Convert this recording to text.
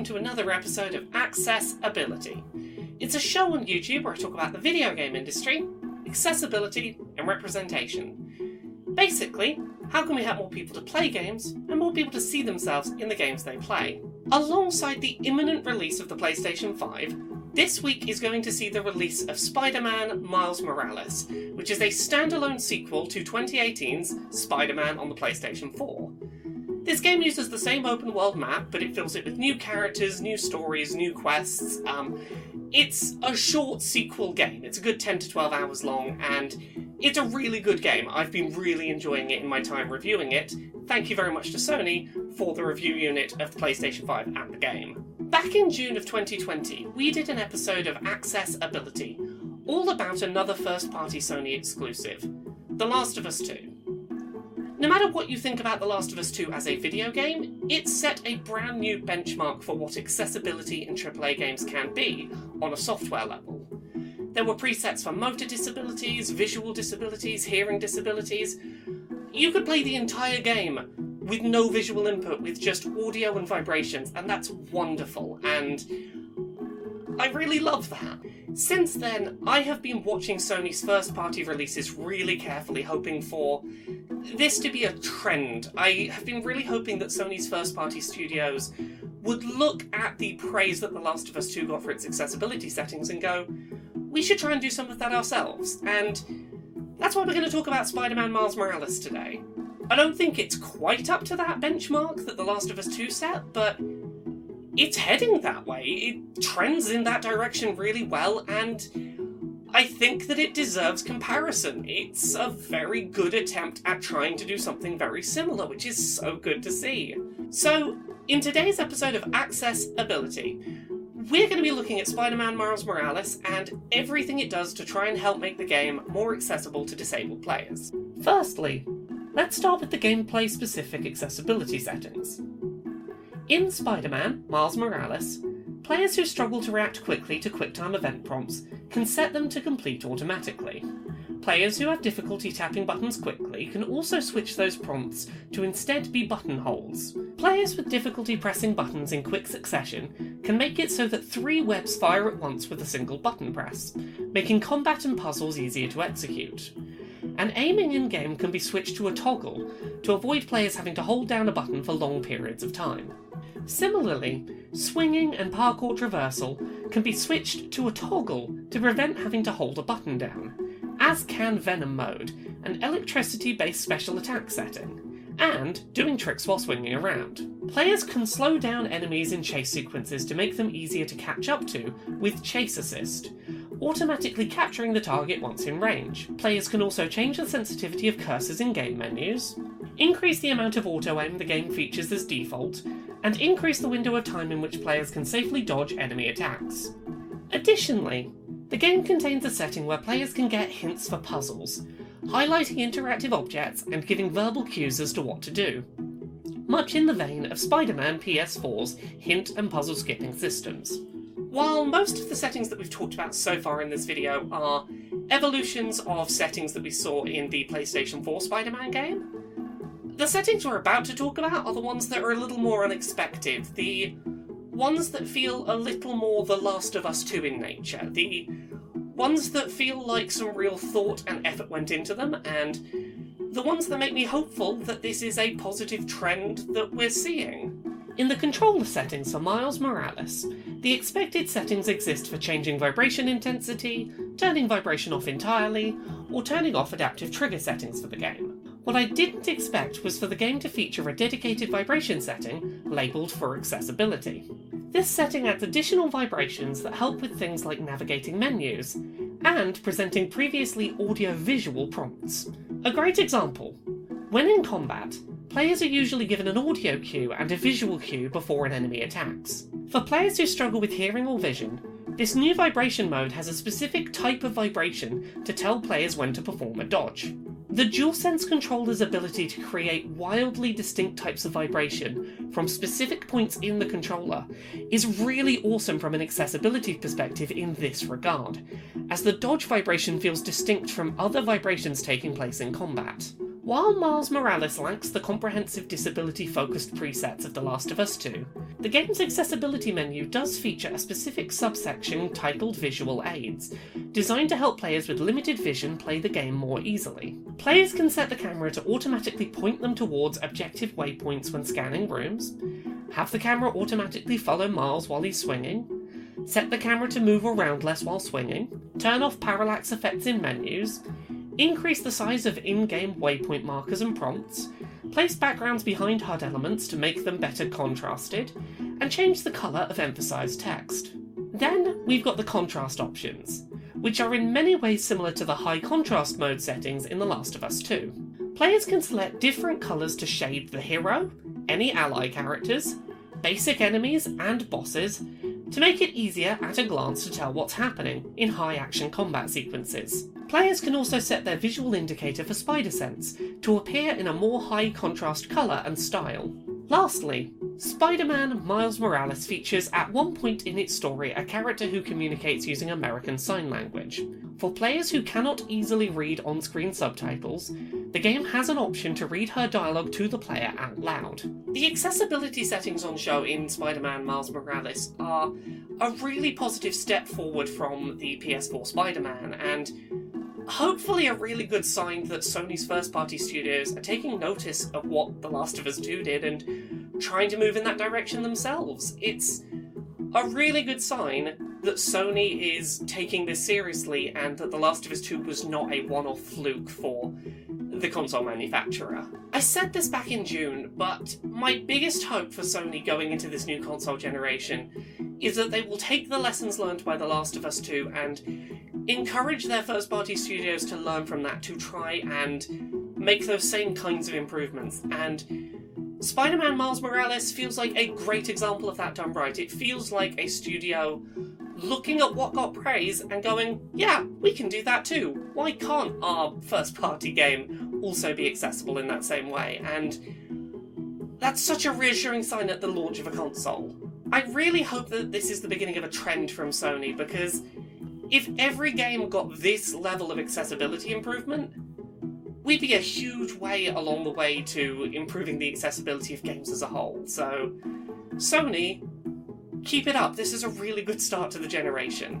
welcome to another episode of Access-Ability. It's a show on YouTube where I talk about the video game industry, accessibility, and representation. Basically, how can we help more people to play games and more people to see themselves in the games they play? Alongside the imminent release of the PlayStation 5, this week is going to see the release of Spider Man Miles Morales, which is a standalone sequel to 2018's Spider Man on the PlayStation 4. This game uses the same open world map, but it fills it with new characters, new stories, new quests. Um, it's a short sequel game. It's a good 10 to 12 hours long, and it's a really good game. I've been really enjoying it in my time reviewing it. Thank you very much to Sony for the review unit of the PlayStation 5 and the game. Back in June of 2020, we did an episode of Access-Ability, all about another first party Sony exclusive The Last of Us 2. No matter what you think about The Last of Us 2 as a video game, it set a brand new benchmark for what accessibility in AAA games can be on a software level. There were presets for motor disabilities, visual disabilities, hearing disabilities. You could play the entire game with no visual input, with just audio and vibrations, and that's wonderful, and I really love that. Since then, I have been watching Sony's first party releases really carefully, hoping for this to be a trend. I have been really hoping that Sony's first party studios would look at the praise that The Last of Us 2 got for its accessibility settings and go, we should try and do some of that ourselves. And that's why we're going to talk about Spider Man Miles Morales today. I don't think it's quite up to that benchmark that The Last of Us 2 set, but it's heading that way. It trends in that direction really well, and I think that it deserves comparison. It's a very good attempt at trying to do something very similar, which is so good to see. So, in today's episode of Access-Ability, we're going to be looking at Spider Man Miles Morales and everything it does to try and help make the game more accessible to disabled players. Firstly, let's start with the gameplay specific accessibility settings. In Spider Man Miles Morales, players who struggle to react quickly to QuickTime event prompts can set them to complete automatically. Players who have difficulty tapping buttons quickly can also switch those prompts to instead be button holds. Players with difficulty pressing buttons in quick succession can make it so that three webs fire at once with a single button press, making combat and puzzles easier to execute. And aiming in game can be switched to a toggle to avoid players having to hold down a button for long periods of time. Similarly, swinging and parkour traversal can be switched to a toggle to prevent having to hold a button down, as can Venom mode, an electricity based special attack setting, and doing tricks while swinging around. Players can slow down enemies in chase sequences to make them easier to catch up to with Chase Assist, automatically capturing the target once in range. Players can also change the sensitivity of cursors in game menus, increase the amount of auto aim the game features as default, and increase the window of time in which players can safely dodge enemy attacks. Additionally, the game contains a setting where players can get hints for puzzles, highlighting interactive objects and giving verbal cues as to what to do. Much in the vein of Spider Man PS4's hint and puzzle skipping systems. While most of the settings that we've talked about so far in this video are evolutions of settings that we saw in the PlayStation 4 Spider Man game, the settings we're about to talk about are the ones that are a little more unexpected, the ones that feel a little more The Last of Us 2 in nature, the ones that feel like some real thought and effort went into them, and the ones that make me hopeful that this is a positive trend that we're seeing. In the controller settings for Miles Morales, the expected settings exist for changing vibration intensity, turning vibration off entirely, or turning off adaptive trigger settings for the game. What I didn't expect was for the game to feature a dedicated vibration setting labelled for accessibility. This setting adds additional vibrations that help with things like navigating menus and presenting previously audio visual prompts. A great example when in combat, players are usually given an audio cue and a visual cue before an enemy attacks. For players who struggle with hearing or vision, this new vibration mode has a specific type of vibration to tell players when to perform a dodge. The DualSense controller's ability to create wildly distinct types of vibration from specific points in the controller is really awesome from an accessibility perspective in this regard, as the dodge vibration feels distinct from other vibrations taking place in combat. While Miles Morales lacks the comprehensive disability focused presets of The Last of Us 2, the game's accessibility menu does feature a specific subsection titled Visual Aids, designed to help players with limited vision play the game more easily. Players can set the camera to automatically point them towards objective waypoints when scanning rooms, have the camera automatically follow Miles while he's swinging, set the camera to move around less while swinging, turn off parallax effects in menus, increase the size of in game waypoint markers and prompts, place backgrounds behind HUD elements to make them better contrasted, and change the colour of emphasised text. Then we've got the contrast options, which are in many ways similar to the high contrast mode settings in The Last of Us 2. Players can select different colours to shade the hero, any ally characters, basic enemies, and bosses to make it easier at a glance to tell what's happening in high action combat sequences. Players can also set their visual indicator for spider sense to appear in a more high contrast colour and style. Lastly, Spider Man Miles Morales features at one point in its story a character who communicates using American Sign Language. For players who cannot easily read on screen subtitles, the game has an option to read her dialogue to the player out loud. The accessibility settings on show in Spider Man Miles Morales are a really positive step forward from the PS4 Spider Man, and hopefully a really good sign that Sony's first party studios are taking notice of what The Last of Us 2 did and trying to move in that direction themselves. It's a really good sign that Sony is taking this seriously and that The Last of Us 2 was not a one off fluke for the console manufacturer. I said this back in June, but my biggest hope for Sony going into this new console generation is that they will take the lessons learned by The Last of Us 2 and encourage their first party studios to learn from that to try and make those same kinds of improvements. And Spider Man Miles Morales feels like a great example of that done right. It feels like a studio looking at what got praise and going, yeah, we can do that too. Why can't our first party game also be accessible in that same way? And that's such a reassuring sign at the launch of a console. I really hope that this is the beginning of a trend from Sony because if every game got this level of accessibility improvement, we'd be a huge way along the way to improving the accessibility of games as a whole. So, Sony, keep it up. This is a really good start to the generation.